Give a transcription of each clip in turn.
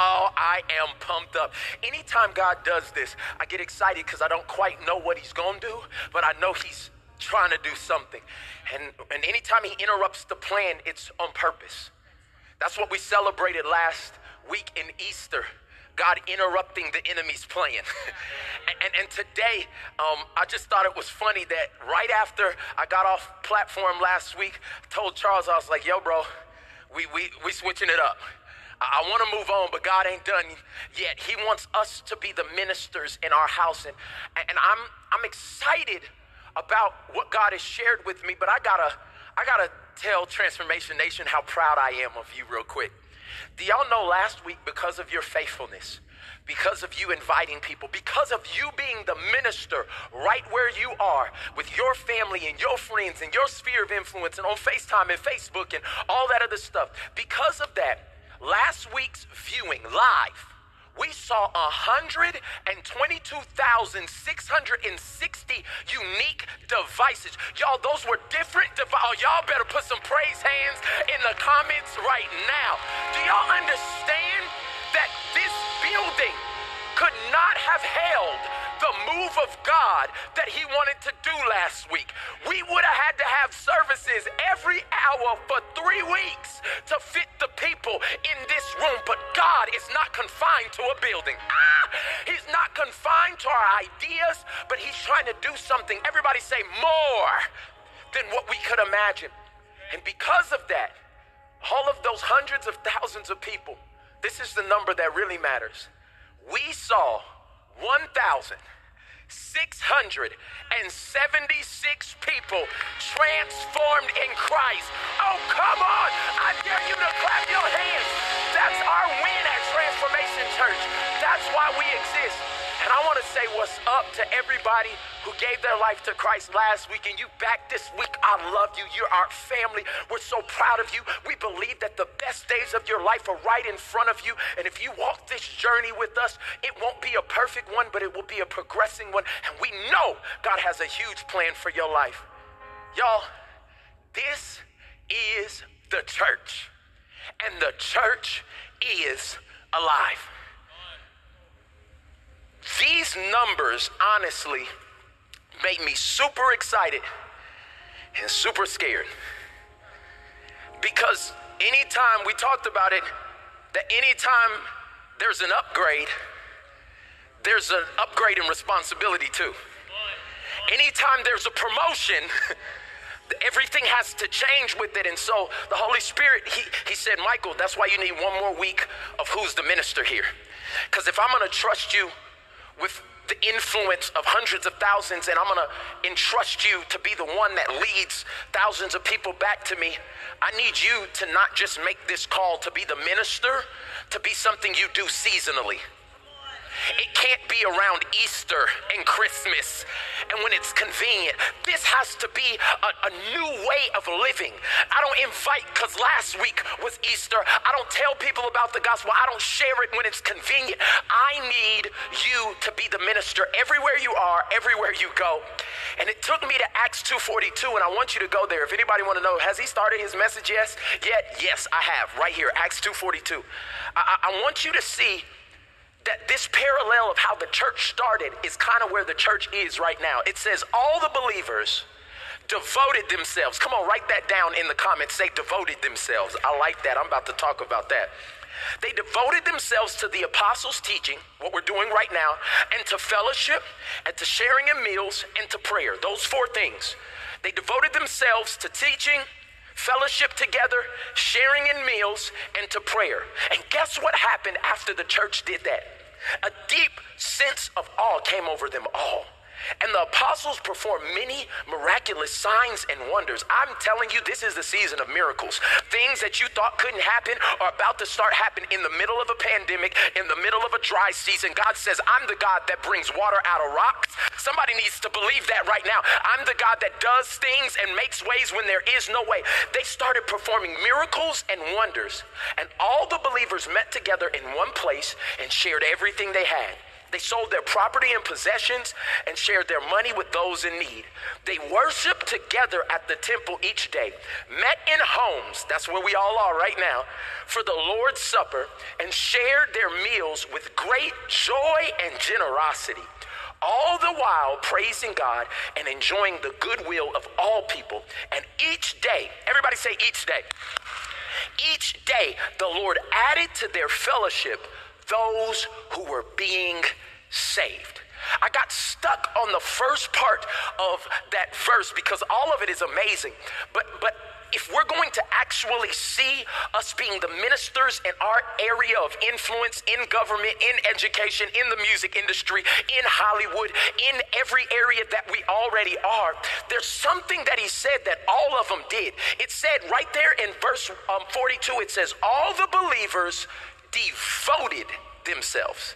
Y'all, I am pumped up. Anytime God does this, I get excited because I don't quite know what He's to do, but I know He's trying to do something. And, and anytime He interrupts the plan, it's on purpose. That's what we celebrated last week in Easter. God interrupting the enemy's plan. and, and, and, today, um, I just thought it was funny that right after I got off platform last week, I told Charles, I was like, yo, bro, we, we, we switching it up. I, want to move on, but God ain't done yet. He wants us to be the ministers in our house. And, and I'm, I'm excited about what God has shared with me, but I gotta, I gotta tell Transformation Nation how proud I am of you real quick. Do y'all know last week, because of your faithfulness, because of you inviting people, because of you being the minister right where you are with your family and your friends and your sphere of influence and on FaceTime and Facebook and all that other stuff, because of that, last week's viewing live, we saw 122,660 unique devices. Y'all, those were different devices. Oh, y'all better put some praise hands in the comments right now. Do y'all understand that this building could not have held the move of God that he wanted to do last week. We would have had to have services every hour for three weeks to fit the people in this room. But God is not confined to a building. Ah, he's not confined to our ideas, but he's trying to do something. Everybody say more than what we could imagine. And because of that, all of those hundreds of thousands of people, this is the number that really matters. We saw 1,676 people transformed in Christ. Oh, come on. I dare you to clap your hands. That's our win at Church. That's why we exist. And I want to say what's up to everybody who gave their life to Christ last week and you back this week. I love you. You're our family. We're so proud of you. We believe that the best days of your life are right in front of you. And if you walk this journey with us, it won't be a perfect one, but it will be a progressing one. And we know God has a huge plan for your life. Y'all, this is the church. And the church is alive. These numbers, honestly, made me super excited and super scared. Because anytime we talked about it, that anytime there's an upgrade, there's an upgrade in responsibility too. Anytime there's a promotion, everything has to change with it. And so the Holy Spirit, he, he said, Michael, that's why you need one more week of who's the minister here. Because if I'm going to trust you with the influence of hundreds of thousands, and I'm gonna entrust you to be the one that leads thousands of people back to me. I need you to not just make this call to be the minister, to be something you do seasonally. It can't be around Easter and Christmas and when it's convenient. This has to be a, a new way of living. I don't invite because last week was Easter. I don't tell people about the gospel. I don't share it when it's convenient. I need you to be the minister everywhere you are, everywhere you go. And it took me to Acts 2:42, and I want you to go there. If anybody want to know, has he started his message yet? Yet, yes, I have. Right here, Acts 2:42. I, I want you to see that this parallel of how the church started is kind of where the church is right now. It says all the believers devoted themselves. Come on, write that down in the comments. Say devoted themselves. I like that. I'm about to talk about that. They devoted themselves to the apostles' teaching, what we're doing right now, and to fellowship, and to sharing in meals, and to prayer. Those four things. They devoted themselves to teaching, fellowship together, sharing in meals, and to prayer. And guess what happened after the church did that? A deep sense of awe came over them all. And the apostles performed many miraculous signs and wonders. I'm telling you, this is the season of miracles. Things that you thought couldn't happen are about to start happening in the middle of a pandemic, in the middle of a dry season. God says, I'm the God that brings water out of rocks. Somebody needs to believe that right now. I'm the God that does things and makes ways when there is no way. They started performing miracles and wonders. And all the believers met together in one place and shared everything they had. They sold their property and possessions and shared their money with those in need. They worshiped together at the temple each day, met in homes, that's where we all are right now, for the Lord's Supper, and shared their meals with great joy and generosity. All the while praising God and enjoying the goodwill of all people. And each day, everybody say each day, each day the Lord added to their fellowship those who were being saved. I got stuck on the first part of that verse because all of it is amazing. But but if we're going to actually see us being the ministers in our area of influence in government, in education, in the music industry, in Hollywood, in every area that we already are, there's something that he said that all of them did. It said right there in verse um, 42, it says, All the believers devoted themselves.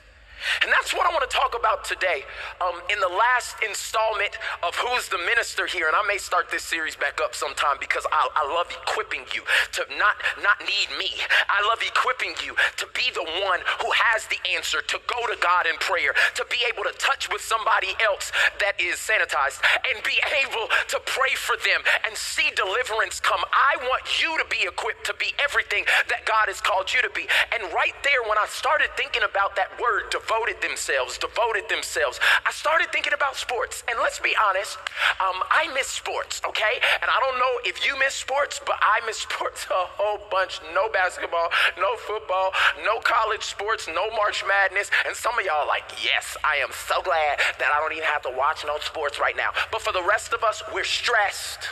And that's what I want to talk about today um, in the last installment of Who's the Minister here. And I may start this series back up sometime because I, I love equipping you to not, not need me. I love equipping you to be the one who has the answer, to go to God in prayer, to be able to touch with somebody else that is sanitized and be able to pray for them and see deliverance come. I want you to be equipped to be everything that God has called you to be. And right there, when I started thinking about that word, devoted, devoted themselves, devoted themselves. I started thinking about sports. And let's be honest, um, I miss sports, okay? And I don't know if you miss sports, but I miss sports a whole bunch. No basketball, no football, no college sports, no March Madness. And some of y'all like, yes, I am so glad that I don't even have to watch no sports right now. But for the rest of us, we're stressed.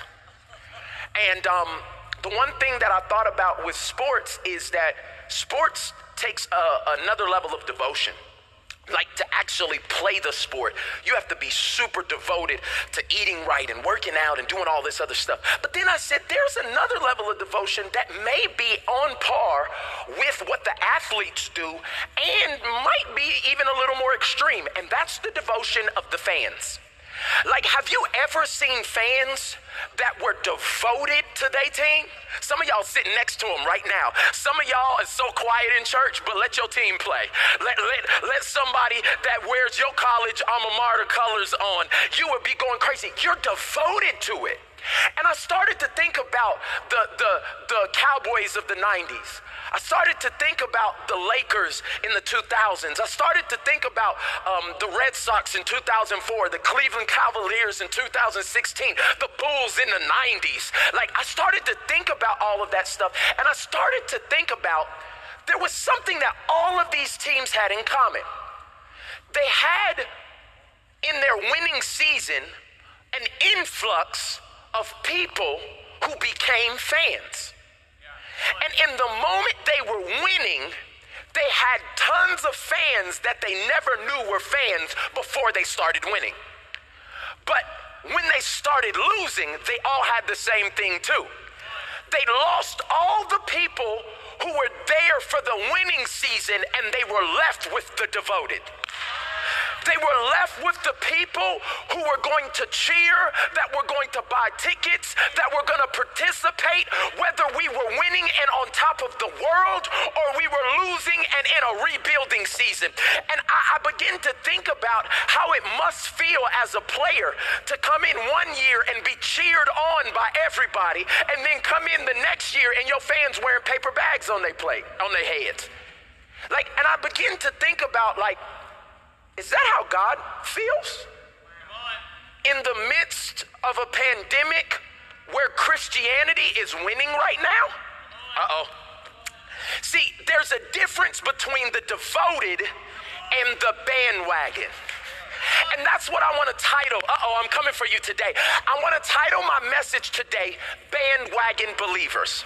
And um, the one thing that I thought about with sports is that sports takes a, another level of devotion like to actually play the sport, you have to be super devoted to eating right and working out and doing all this other stuff. But then I said, there's another level of devotion that may be on par with what the athletes do and might be even a little more extreme, and that's the devotion of the fans. Like, have you ever seen fans that were devoted to their team? Some of y'all sitting next to him right now. Some of y'all are so quiet in church, but let your team play. Let, let, let somebody that wears your college alma mater colors on, you would be going crazy. You're devoted to it. And I started to think about the, the, the Cowboys of the 90s. I started to think about the Lakers in the 2000s. I started to think about um, the Red Sox in 2004, the Cleveland Cavaliers in 2016, the Bulls in the 90s. Like, I started to think about all of that stuff, and I started to think about there was something that all of these teams had in common. They had in their winning season an influx of people who became fans. And in the winning, they had tons of fans that they never knew were fans before they started winning. But when they started losing, they all had the same thing too. They lost all the people who were there for the winning season and they were left with the devoted. They were left with the people who were going to cheer, that were going to buy tickets, that were going to participate, whether we were winning and on top of the world or we were losing and in a rebuilding season. And I, I begin to think about how it must feel as a player to come in one year and be cheered on by everybody, and then come in the next year and your fans wearing paper bags on their plate, on their heads. Like, and I begin to think about like is that how God feels? In the midst of a pandemic where Christianity is winning right now? Uh oh. See, there's a difference between the devoted and the bandwagon. And that's what I want to title. Uh oh, I'm coming for you today. I want to title my message today Bandwagon Believers.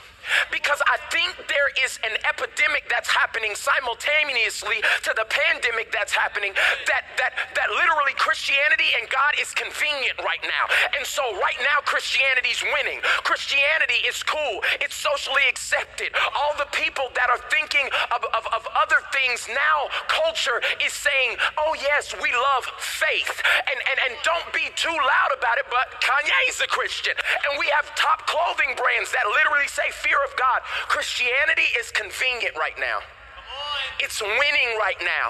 Because I think there is an epidemic that's happening simultaneously to the pandemic that's happening that that that literally Christianity and God is convenient right now. And so right now Christianity's winning. Christianity is cool. It's socially accepted. All the people that are thinking of, of, of other things now, culture is saying, oh yes, we love faith. And, and, and don't be too loud about it, but Kanye's a Christian. And we have top clothing brands that literally say fear of God. Christianity is convenient right now. It's winning right now.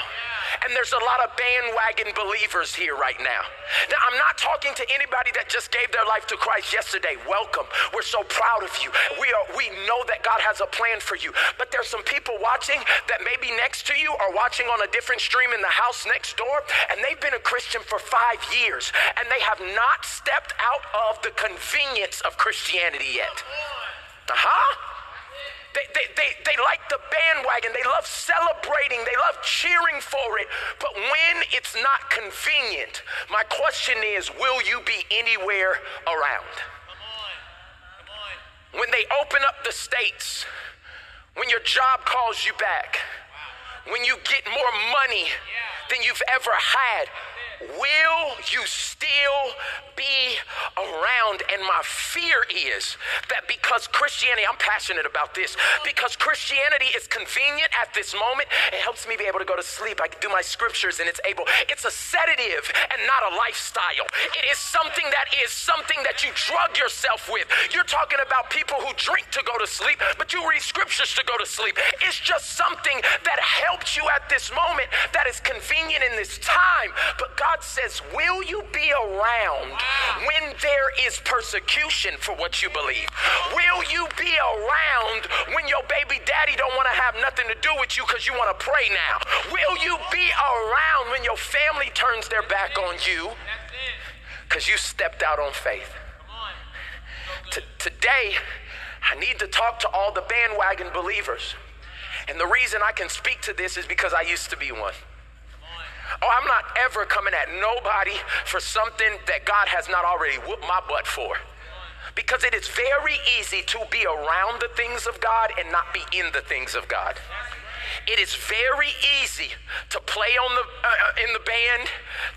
And there's a lot of bandwagon believers here right now. Now, I'm not talking to anybody that just gave their life to Christ yesterday. Welcome. We're so proud of you. We are we know that God has a plan for you. But there's some people watching that maybe next to you are watching on a different stream in the house next door, and they've been a Christian for five years, and they have not stepped out of the convenience of Christianity yet. Uh-huh. They, they, they, they like the bandwagon. They love celebrating. They love cheering for it. But when it's not convenient, my question is will you be anywhere around? Come on. Come on. When they open up the states, when your job calls you back, wow. when you get more money yeah. than you've ever had, will you still be around? And my fear is that because Christianity, I'm passionate about this, because Christianity is convenient at this moment, it helps me be able to go to sleep. I can do my scriptures and it's able, it's a sedative and not a lifestyle. It is something that is something that you drug yourself with. You're talking about people who drink to go to sleep, but you read scriptures to go to sleep. It's just something that helps you at this moment that is convenient in this time. But God says, Will you be around when there is persecution for what you believe? Will you be around when your baby daddy don't want to have nothing to do with you because you want to pray now? Will you be around when your family turns their back on you because you stepped out on faith? T- today, I need to talk to all the bandwagon believers. And the reason I can speak to this is because I used to be one. Oh, I'm not ever coming at nobody for something that God has not already whooped my butt for. Because it is very easy to be around the things of God and not be in the things of God. It is very easy to play on the uh, uh, in the band,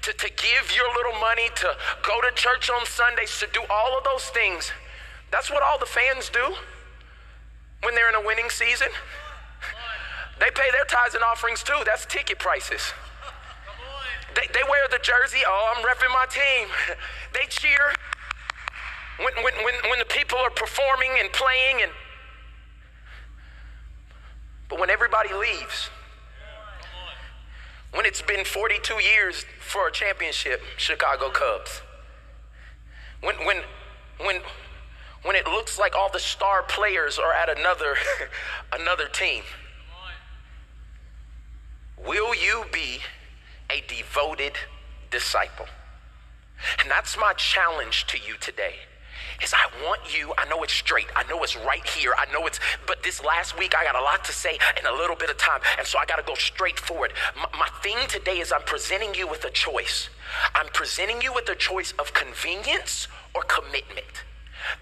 to, to give your little money, to go to church on Sundays, to do all of those things. That's what all the fans do when they're in a winning season. They pay their tithes and offerings too. That's ticket prices. They, they wear the jersey. Oh, I'm repping my team. They cheer when, when, when, when the people are performing and playing and but when everybody leaves when it's been 42 years for a championship chicago cubs when when when when it looks like all the star players are at another another team will you be a devoted disciple. And that's my challenge to you today. Is I want you, I know it's straight, I know it's right here, I know it's, but this last week I got a lot to say in a little bit of time, and so I got to go straight forward. My thing today is I'm presenting you with a choice. I'm presenting you with a choice of convenience or commitment.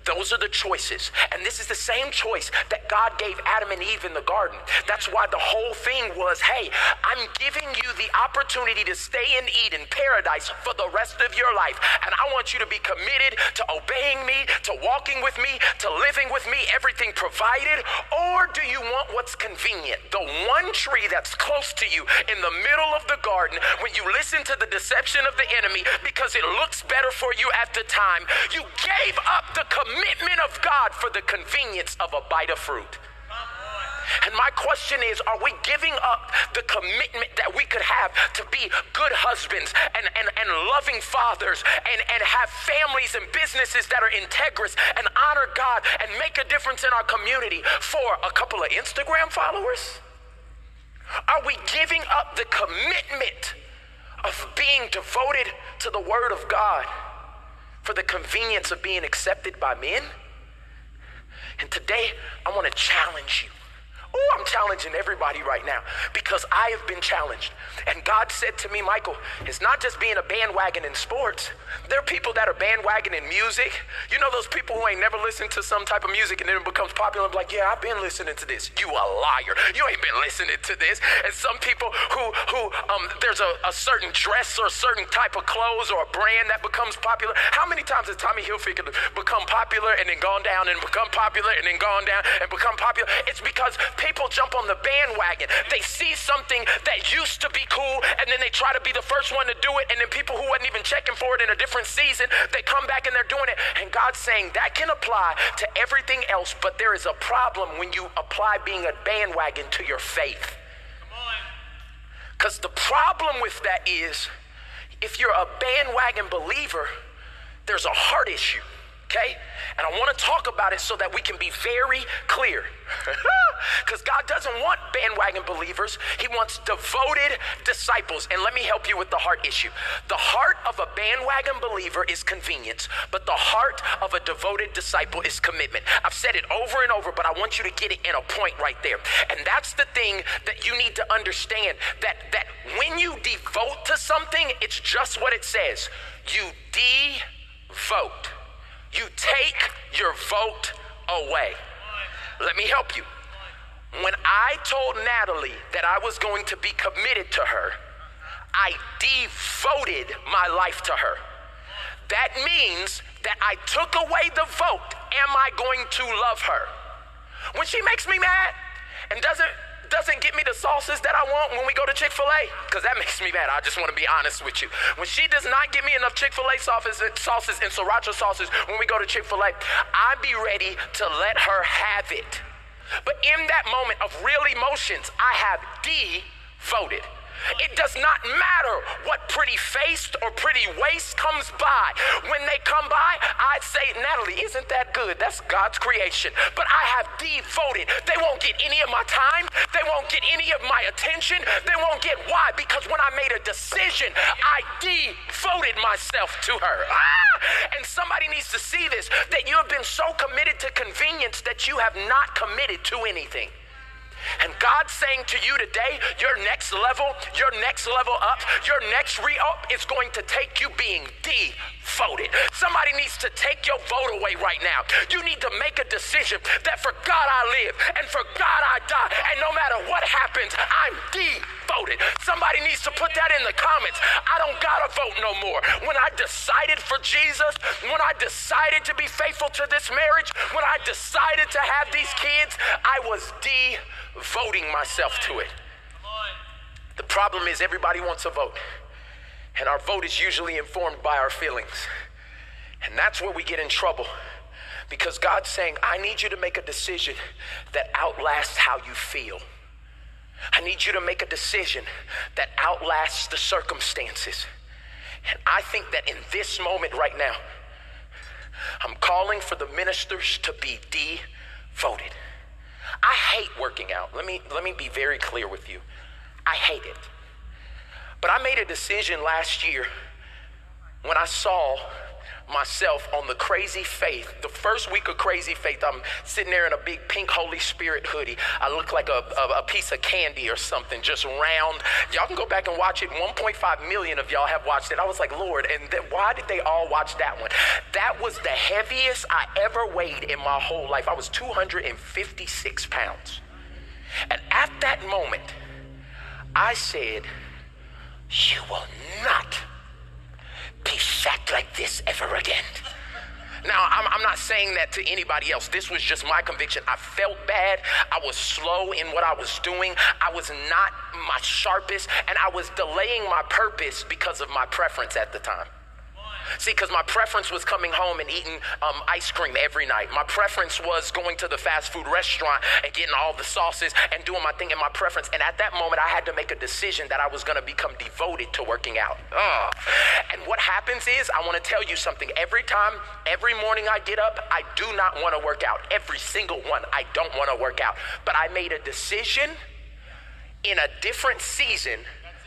Those are the choices. And this is the same choice that God gave Adam and Eve in the garden. That's why the whole thing was hey, I'm giving you the opportunity to stay in Eden, paradise, for the rest of your life. And I want you to be committed to obeying me, to walking with me, to living with me, everything provided. Or do you want what's convenient? The one tree that's close to you in the middle of the garden, when you listen to the deception of the enemy because it looks better for you at the time, you gave up the commitment of God for the convenience of a bite of fruit. And my question is are we giving up the commitment that we could have to be good husbands and, and, and loving fathers and, and have families and businesses that are integrous and honor God and make a difference in our community for a couple of Instagram followers? Are we giving up the commitment of being devoted to the Word of God? For the convenience of being accepted by men. And today, I want to challenge you. Oh, I'm challenging everybody right now because I have been challenged. And God said to me, Michael, it's not just being a bandwagon in sports. There are people that are bandwagon in music. You know those people who ain't never listened to some type of music and then it becomes popular and like, yeah, I've been listening to this. You a liar. You ain't been listening to this. And some people who who um, there's a, a certain dress or a certain type of clothes or a brand that becomes popular. How many times has Tommy Hilfiger become popular and then gone down and become popular and then gone down and become popular? It's because people jump on the bandwagon. They see something that used to be cool and then they try to be the first one to do it and then people who wasn't even checking for it in a different season, they come back and they're doing it. And God's saying that can apply to everything else, but there is a problem when you apply being a bandwagon to your faith. Because the problem with that is if you're a bandwagon believer, there's a heart issue okay? And I want to talk about it so that we can be very clear. Because God doesn't want bandwagon believers, He wants devoted disciples. And let me help you with the heart issue. The heart of a bandwagon believer is convenience, but the heart of a devoted disciple is commitment. I've said it over and over, but I want you to get it in a point right there. And that's the thing that you need to understand that, that when you devote to something, it's just what it says. You devote. You take your vote away. Let me help you. When I told Natalie that I was going to be committed to her, I devoted my life to her. That means that I took away the vote. Am I going to love her? When she makes me mad and doesn't doesn't get me the sauces that I want when we go to Chick fil A, because that makes me mad. I just want to be honest with you. When she does not give me enough Chick fil A sauces, and sriracha sauces when we go to Chick Fil A, I'd be ready to let her have it. But in that moment of real emotions, I have devoted. It does not matter what pretty face or pretty waist comes by. When they come by, I'd say, Natalie, isn't that good? That's God's creation. But I have devoted. They won't get any of my time. They won't get any of my attention. They won't get why? Because when I made a decision, I devoted myself to her. Ah! And somebody needs to see this that you have been so committed to convenience that you have not committed to anything. And God's saying to you today, your next level, your next level up, your next re up is going to take you being devoted. Somebody needs to take your vote away right now. You need to make a decision that for God I live and for God I die. And no matter what happens, I'm devoted. Somebody needs to put that in the comments. I don't gotta vote no more. When I decided for Jesus, when I decided to be faithful to this marriage, when I decided to have these kids, I was devoted voting myself to it. The problem is everybody wants a vote, and our vote is usually informed by our feelings. And that's where we get in trouble. Because God's saying, I need you to make a decision that outlasts how you feel. I need you to make a decision that outlasts the circumstances. And I think that in this moment right now, I'm calling for the ministers to be devoted. I hate working out. Let me, let me be very clear with you. I hate it. But I made a decision last year when I saw myself on the crazy faith. The first week of crazy faith, I'm sitting there in a big pink Holy Spirit hoodie. I look like a, a, a piece of candy or something, just round. Y'all can go back and watch it. 1.5 million of y'all have watched it. I was like, Lord, and th- why did they all watch that one? That was the heaviest I ever weighed in my whole life. I was 256 pounds. And at that moment, I said, You will not be like this ever again. Now, I'm, I'm, not saying that to anybody else. This was just my conviction. I felt bad. I was slow in what I was doing. I was not my sharpest, and I was delaying my purpose because of my preference at the time. See, because my preference was coming home and eating um, ice cream every night. My preference was going to the fast food restaurant and getting all the sauces and doing my thing in my preference. And at that moment, I had to make a decision that I was going to become devoted to working out. Ugh. And what happens is, I want to tell you something. Every time, every morning I get up, I do not want to work out. Every single one, I don't want to work out. But I made a decision in a different season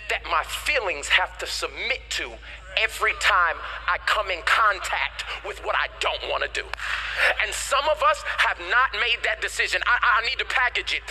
that my feelings have to submit to every time I come in contact with what I don't want to do. And some of us have not made that decision. I, I need to package it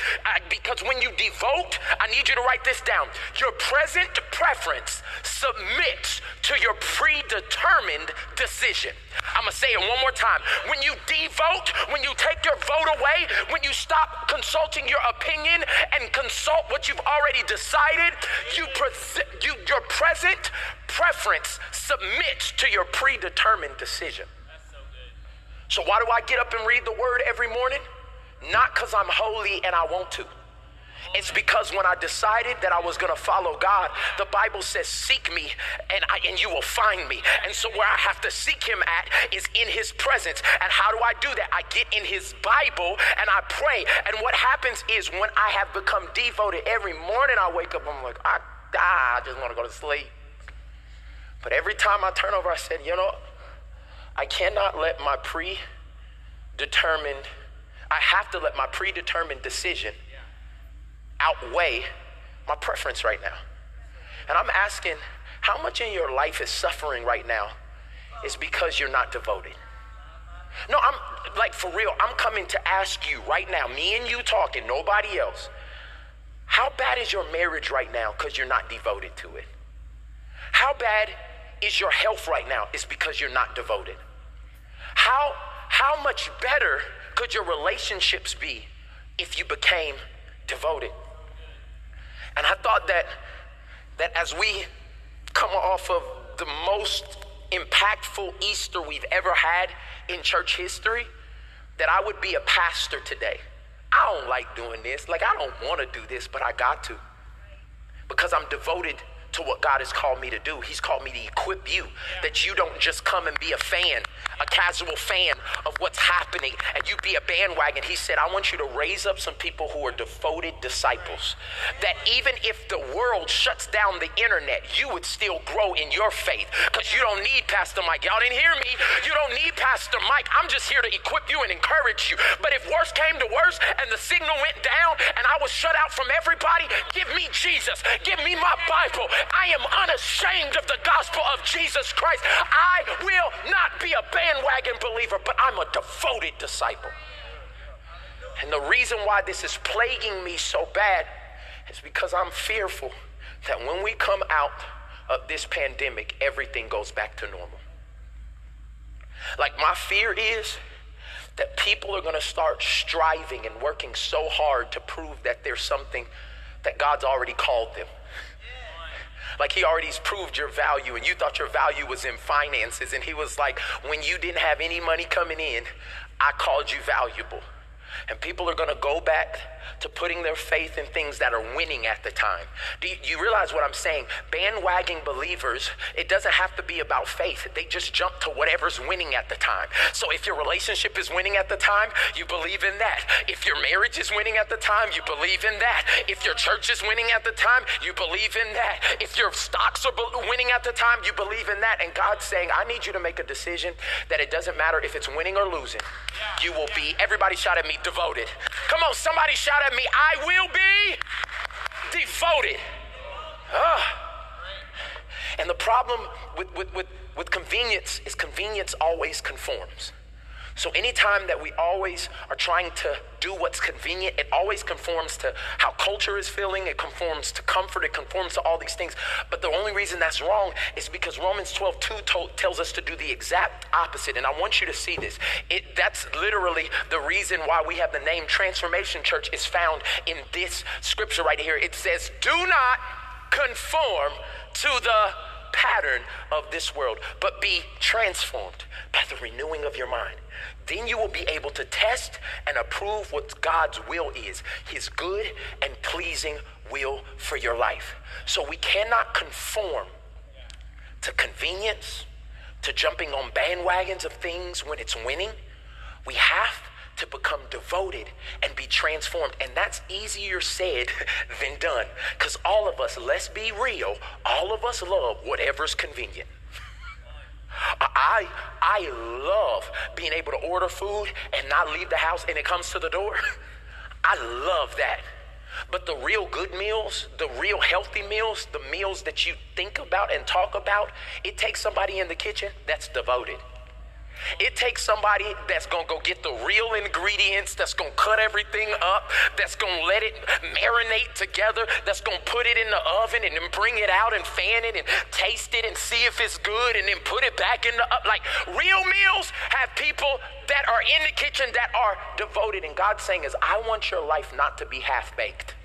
because when you devote, I need you to write this down. Your present preference submits to your predetermined decision. I'm going to say it one more time. When you devote, when you take your vote away, when you stop consulting your opinion and consult what you've already decided, you, pre- you your present preference submits to your predetermined decision. So, why do I get up and read the word every morning? Not because I'm holy and I want to. It's because when I decided that I was going to follow God, the Bible says, Seek me and, I, and you will find me. And so, where I have to seek Him at is in His presence. And how do I do that? I get in His Bible and I pray. And what happens is when I have become devoted every morning, I wake up, I'm like, I ah, I just want to go to sleep. But every time I turn over, I said, you know, I cannot let my predetermined, I have to let my predetermined decision outweigh my preference right now. And I'm asking, how much in your life is suffering right now is because you're not devoted? No, I'm like for real, I'm coming to ask you right now, me and you talking, nobody else. How bad is your marriage right now because you're not devoted to it? How bad is your health right now? It's because you're not devoted. How, how much better could your relationships be if you became devoted? And I thought that, that as we come off of the most impactful Easter we've ever had in church history, that I would be a pastor today. I don't like doing this. Like, I don't want to do this, but I got to. Because I'm devoted to what God has called me to do. He's called me to equip you, that you don't just come and be a fan, a casual fan of what's happening, and you be a bandwagon. He said, I want you to raise up some people who are devoted disciples. That even if the world shuts down the internet, you would still grow in your faith. Because you don't need Pastor Mike. Y'all didn't hear me. You don't need Pastor Mike. I'm just here to equip you and encourage you. But if worse came to worse and the signal went down and I was shut out from everybody, give me Jesus. Give me my Bible. I am unashamed of the gospel of Jesus Christ. I will not be a bandwagon believer, but I'm a devoted disciple. And the reason why this is plaguing me so bad is because I'm fearful that when we come out of this pandemic, everything goes back to normal. Like, my fear is that people are going to start striving and working so hard to prove that there's something that God's already called them. Like he already proved your value and you thought your value was in finances. And he was like, when you didn't have any money coming in, I called you valuable. And people are going to go back to putting their faith in things that are winning at the time. Do you, you, realize what I'm saying? Bandwagon believers, it doesn't have to be about faith. They just jump to whatever's winning at the time. So if your relationship is winning at the time, you believe in that. If your marriage is winning at the time, you believe in that. If your church is winning at the time, you believe in that. If your stocks are winning at the time, you believe in that. And God's saying, I need you to make a decision that it doesn't matter if it's winning or losing. You will be, everybody shout at me, devoted. Come on, somebody shout at me, I will be devoted. Ah. And the problem with, with, with, with convenience is convenience always conforms. So, anytime that we always are trying to do what's convenient, it always conforms to how culture is feeling, it conforms to comfort, it conforms to all these things. But the only reason that's wrong is because Romans 12 2 told, tells us to do the exact opposite. And I want you to see this. It, that's literally the reason why we have the name Transformation Church is found in this scripture right here. It says, Do not conform to the pattern of this world, but be transformed by the renewing of your mind. Then you will be able to test and approve what God's will is, his good and pleasing will for your life. So we cannot conform to convenience, to jumping on bandwagons of things when it's winning. We have to become devoted and be transformed. And that's easier said than done. Because all of us, let's be real, all of us love whatever's convenient. I I love being able to order food and not leave the house and it comes to the door. I love that. But the real good meals, the real healthy meals, the meals that you think about and talk about, it takes somebody in the kitchen that's devoted. It takes somebody that's to go get the real ingredients, that's to cut everything up, that's to let it marinate together, that's to put it in the oven and then bring it out and fan it and taste it and see if it's good and then put it back in the oven. Like real meals have people that are in the kitchen that are devoted. And God's saying is, I want your life not to be half baked.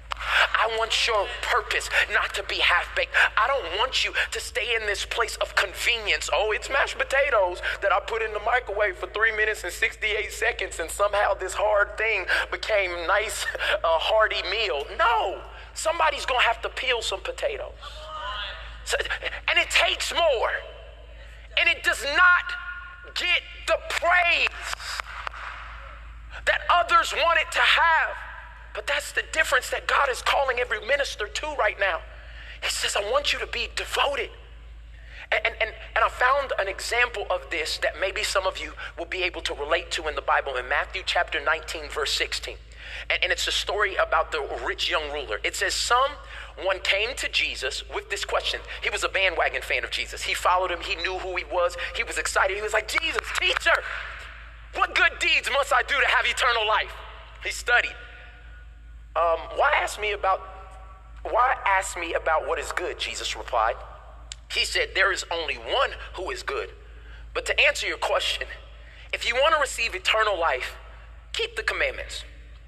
I want your purpose not to be half baked. I don't want you to stay in this place of convenience. Oh, it's mashed potatoes that I put in the microwave for three minutes and 68 seconds, and somehow this hard thing became nice, a hearty meal. No, somebody's gonna have to peel some potatoes. So, and it takes more, and it does not get the praise that others want it to have. But that's the difference that God is calling every minister to right now. He says, I want you to be devoted. And, and, and, I found an example of this that maybe some of you will be able to relate to in the Bible in Matthew chapter 19, verse 16. And, and it's a story about the rich young ruler. It says, Someone came to Jesus with this question. He was a bandwagon fan of Jesus. He followed him, he knew who he was, he was excited. He was like, Jesus, teacher, what good deeds must I do to have eternal life? He studied. Um, why ask me about why ask me about what is good? Jesus replied. He said, There is only one who is good. But to answer your question, if you want to receive eternal life, keep the commandments.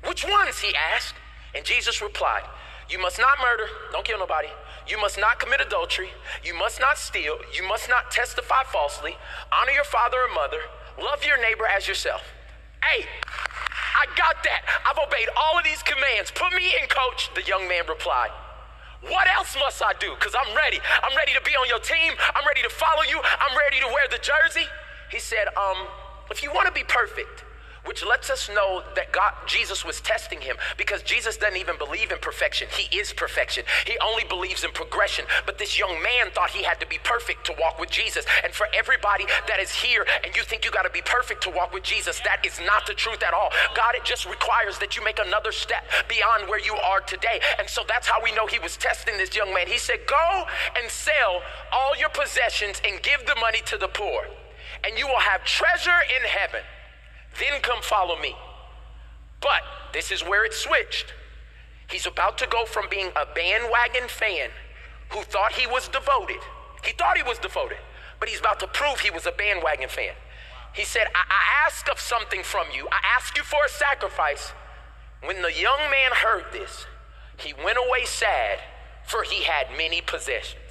Which ones? He asked. And Jesus replied, You must not murder, don't kill nobody. You must not commit adultery. You must not steal. You must not testify falsely. Honor your father and mother. Love your neighbor as yourself. Hey, I got that. I've obeyed all of these commands. Put me in, coach, the young man replied. What else must I do? Because I'm ready. I'm ready to be on your team. I'm ready to follow you. I'm ready to wear the jersey. He said, um, if you want to be perfect, which lets us know that God, Jesus was testing him because Jesus doesn't even believe in perfection. He is perfection. He only believes in progression. But this young man thought he had to be perfect to walk with Jesus. And for everybody that is here and you think you got to be perfect to walk with Jesus, that is not the truth at all. God, it just requires that you make another step beyond where you are today. And so that's how we know he was testing this young man. He said, Go and sell all your possessions and give the money to the poor, and you will have treasure in heaven. Then come follow me. But this is where it switched. He's about to go from being a bandwagon fan who thought he was devoted. He thought he was devoted, but he's about to prove he was a bandwagon fan. He said, I, I ask of something from you. I ask you for a sacrifice. When the young man heard this, he went away sad, for he had many possessions.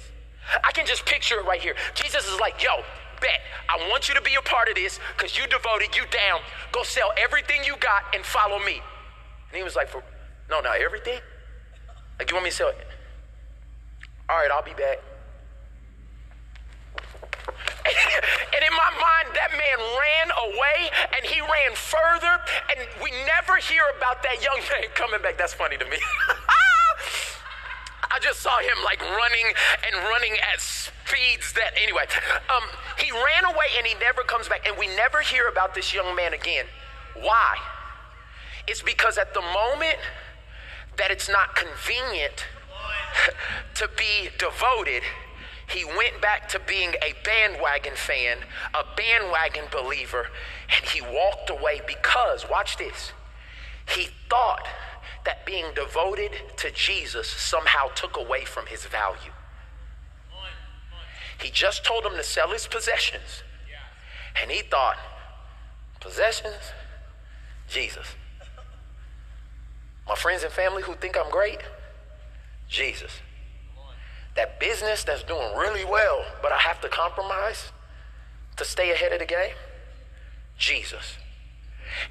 I can just picture it right here. Jesus is like, yo, bet. I want you to be a part of this because you devoted, you down. Go sell everything you got and follow me. And he was like, for, no, not everything. Like, you want me to sell it? All right, I'll be back. and in my mind, that man ran away and he ran further, and we never hear about that young man coming back. That's funny to me. I just saw him like running and running at speeds that, anyway, um, he ran away and he never comes back. And we never hear about this young man again. Why? It's because at the moment that it's not convenient to be devoted, he went back to being a bandwagon fan, a bandwagon believer, and he walked away because, watch this, he thought that being devoted to Jesus somehow took away from his value. He just told him to sell his possessions. And he thought, possessions? Jesus. My friends and family who think I'm great? Jesus. That business that's doing really well, but I have to compromise to stay ahead of the game? Jesus.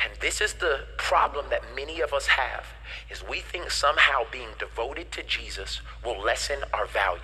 And this is the problem that many of us have is we think somehow being devoted to Jesus will lessen our value.